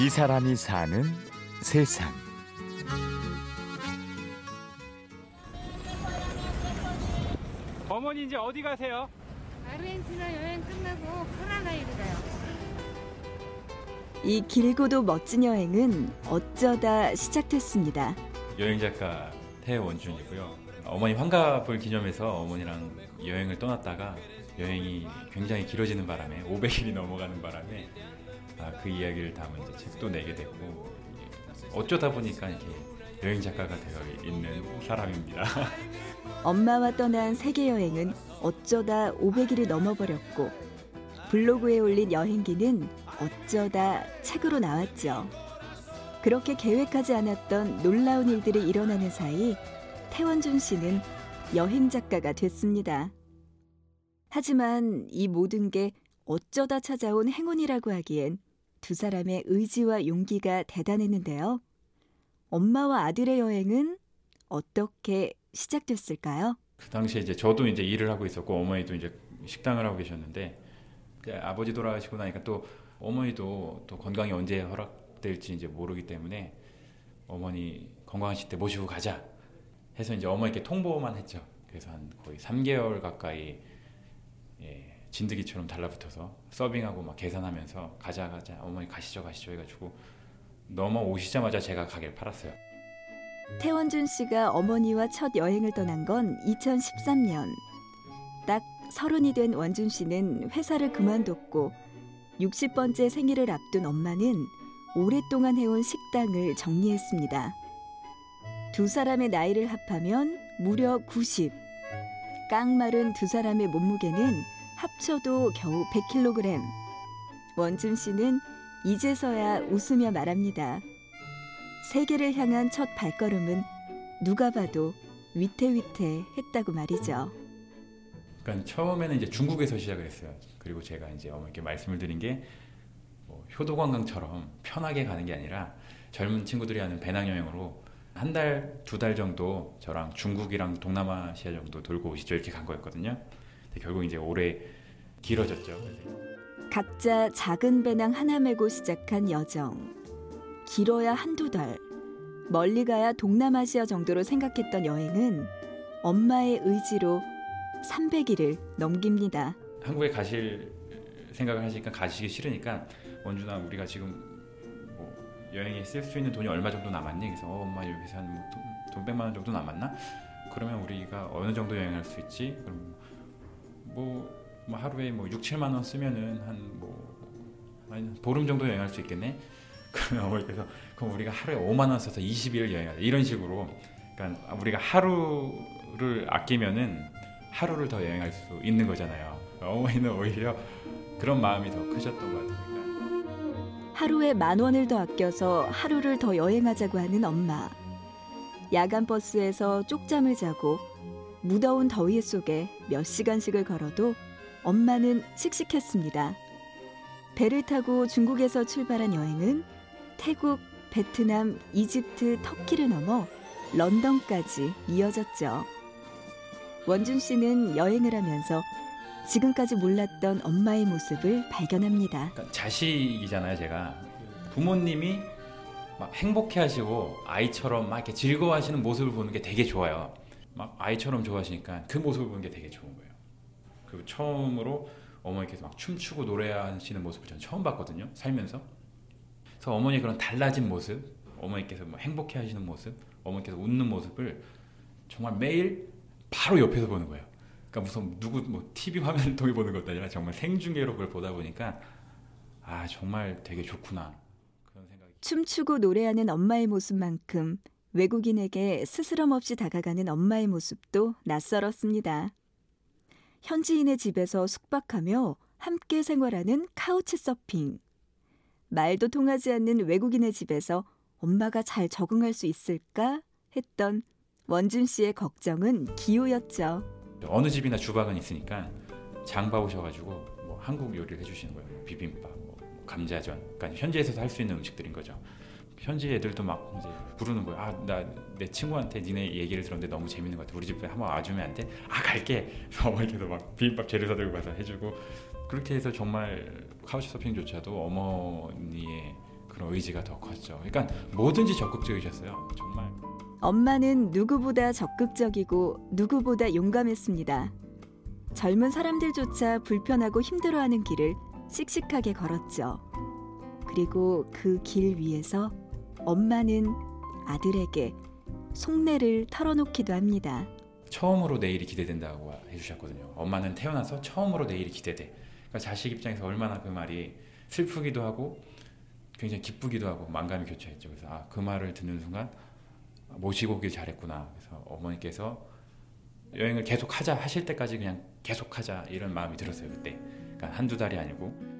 이 사람이 사는 세상. 어머니 이제 어디 가세요? 아르헨티나 여행 끝나고 파라나이로 가요. 이 길고도 멋진 여행은 어쩌다 시작됐습니다. 여행 작가 태원준이고요. 어머니 환갑을 기념해서 어머니랑 여행을 떠났다가 여행이 굉장히 길어지는 바람에 500일이 넘어가는 바람에 아, 그 이야기를 담은 이제 책도 내게 됐고 어쩌다 보니까 이렇게 여행 작가가 되어 있는 사람입니다. 엄마와 떠난 세계 여행은 어쩌다 500일이 넘어버렸고 블로그에 올린 여행기는 어쩌다 책으로 나왔죠. 그렇게 계획하지 않았던 놀라운 일들이 일어나는 사이 태원준 씨는 여행 작가가 됐습니다. 하지만 이 모든 게 어쩌다 찾아온 행운이라고 하기엔 두 사람의 의지와 용기가 대단했는데요. 엄마와 아들의 여행은 어떻게 시작됐을까요? 그 당시에 이제 저도 이제 일을 하고 있었고 어머니도 이제 식당을 하고 계셨는데 아버지 돌아가시고 나니까 또 어머니도 또 건강이 언제 허락될지 이제 모르기 때문에 어머니 건강하실 때 모시고 가자 해서 이제 어머니께 통보만 했죠. 그래서 한 거의 3개월 가까이 예, 진드기처럼 달라붙어서 서빙하고 막 계산하면서 가자 가자 어머니 가시죠 가시죠 해가지고 넘어오시자마자 제가 가게를 팔았어요. 태원준 씨가 어머니와 첫 여행을 떠난 건 2013년. 딱 서른이 된 원준 씨는 회사를 그만뒀고 60번째 생일을 앞둔 엄마는 오랫동안 해온 식당을 정리했습니다. 두 사람의 나이를 합하면 무려 90. 깡마른 두 사람의 몸무게는 합쳐도 겨우 100kg. 원준 씨는 이제서야 웃으며 말합니다. 세계를 향한 첫 발걸음은 누가 봐도 위태위태했다고 말이죠. 그러니까 처음에는 이제 중국에서 시작을 했어요. 그리고 제가 이제 어머니께 말씀을 드린 게 뭐 효도 관광처럼 편하게 가는 게 아니라 젊은 친구들이 하는 배낭여행으로 한 달, 두 달 정도 저랑 중국이랑 동남아시아 정도 돌고 오시죠 이렇게 간 거였거든요. 결국 이제 오래 길어졌죠. 각자 작은 배낭 하나 메고 시작한 여정. 길어야 한두 달. 멀리 가야 동남아시아 정도로 생각했던 여행은 엄마의 의지로 300일을 넘깁니다. 한국에 가실 생각을 하시니까 가시기 싫으니까 원준아 우리가 지금 뭐 여행에 쓸 수 있는 돈이 얼마 정도 남았니? 그래서 어, 엄마 여기서 한돈 100만 원 정도 남았나? 그러면 우리가 어느 정도 여행할 수 있지? 그럼 뭐, 뭐 하루에 뭐 6, 7만 원 쓰면은 한뭐 한 보름 정도 여행할 수 있겠네. 그러면 어머니께서 그럼 우리가 하루에 5만 원 써서 20일 여행하자. 이런 식으로 그러니까 우리가 하루를 아끼면은 하루를 더 여행할 수 있는 거잖아요. 어머니는 오히려 그런 마음이 더 크셨던 것 같아요. 하루에 만 원을 더 아껴서 하루를 더 여행하자고 하는 엄마. 야간 버스에서 쪽잠을 자고 무더운 더위 속에 몇 시간씩을 걸어도 엄마는 씩씩했습니다. 배를 타고 중국에서 출발한 여행은 태국, 베트남, 이집트, 터키를 넘어 런던까지 이어졌죠. 원준 씨는 여행을 하면서 지금까지 몰랐던 엄마의 모습을 발견합니다. 그러니까 자식이잖아요, 제가. 부모님이 막 행복해 하시고 아이처럼 막 이렇게 즐거워하시는 모습을 보는 게 되게 좋아요. 막 아이처럼 좋아하시니까 그 모습을 보는 게 되게 좋은 거예요. 그리고 처음으로 어머니께서 막 춤추고 노래하시는 모습을 저는 처음 봤거든요, 살면서. 그래서 어머니의 그런 달라진 모습, 어머니께서 뭐 행복해 하시는 모습, 어머니께서 웃는 모습을 정말 매일 바로 옆에서 보는 거예요. 그러니까 무슨 누구 뭐 TV 화면을 통해 보는 것도 아니라 정말 생중계로 그걸 보다 보니까 아 정말 되게 좋구나 그런 생각이. 춤추고 노래하는 엄마의 모습만큼 외국인에게 스스럼 없이 다가가는 엄마의 모습도 낯설었습니다. 현지인의 집에서 숙박하며 함께 생활하는 카우치 서핑. 말도 통하지 않는 외국인의 집에서 엄마가 잘 적응할 수 있을까 했던 원준 씨의 걱정은 기우였죠. 어느 집이나 주방은 있으니까 장 봐오셔가지고 뭐 한국 요리를 해주시는 거예요. 뭐 비빔밥, 뭐 감자전. 그러니까 현지에서 할수 있는 음식들인 거죠. 현지 애들도 막 이제 부르는 거예요. 아, 나 내 친구한테 니네 얘기를 들었는데 너무 재밌는 것 같아. 우리 집에 한번 와주면 안 돼? 아, 갈게. 어머니께서 막 비빔밥 재료 사들고 가서 해주고 그렇게 해서 정말 카우치 서핑조차도 어머니의 그 그런 의지가 더 컸죠. 그러니까 뭐든지 적극적이셨어요. 정말. 엄마는 누구보다 적극적이고 누구보다 용감했습니다. 젊은 사람들조차 불편하고 힘들어하는 길을 씩씩하게 걸었죠. 그리고 그 길 위에서 엄마는 아들에게 속내를 털어놓기도 합니다. 처음으로 내일이 기대된다고 해주셨거든요. 엄마는 태어나서 처음으로 내일이 기대돼. 그러니까 자식 입장에서 얼마나 그 말이 슬프기도 하고 굉장히 기쁘기도 하고 만감이 교차했죠. 그래서 아, 그 말을 듣는 순간 모시고 오길 잘했구나. 그래서 어머니께서 여행을 계속 하자 하실 때까지 그냥 계속 하자 이런 마음이 들었어요 그때. 그러니까 한두 달이 아니고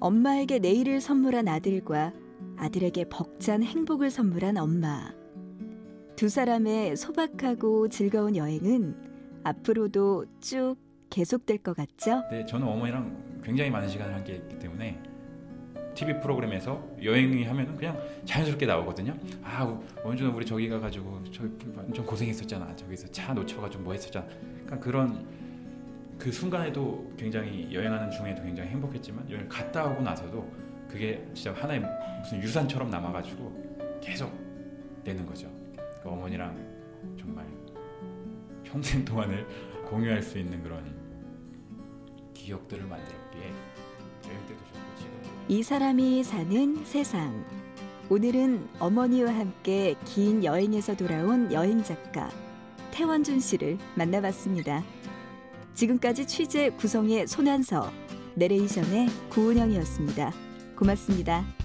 엄마에게 내일을 선물한 아들과 아들에게 벅찬 행복을 선물한 엄마. 두 사람의 소박하고 즐거운 여행은 앞으로도 쭉 계속될 것 같죠? 네, 저는 어머니랑 굉장히 많은 시간을 함께 했기 때문에 TV 프로그램에서 여행이 하면은 그냥 자연스럽게 나오거든요. 아, 원준아 우리 저기 가가지고 저기 좀 고생했었잖아. 저기서 차 놓쳐가지고 뭐 했었잖아. 그러니까 그런 그 순간에도 굉장히 여행하는 중에도 굉장히 행복했지만 여행 갔다 오고 나서도 그게 진짜 하나의 무슨 유산처럼 남아가지고 계속 되는 거죠. 그 어머니랑 정말 평생 동안을 공유할 수 있는 그런 기억들을 만들었기에 이 사람이 사는 세상. 오늘은 어머니와 함께 긴 여행에서 돌아온 여행 작가 태원준 씨를 만나봤습니다. 지금까지 취재 구성의 손한서, 내레이션의 구은영이었습니다. 고맙습니다.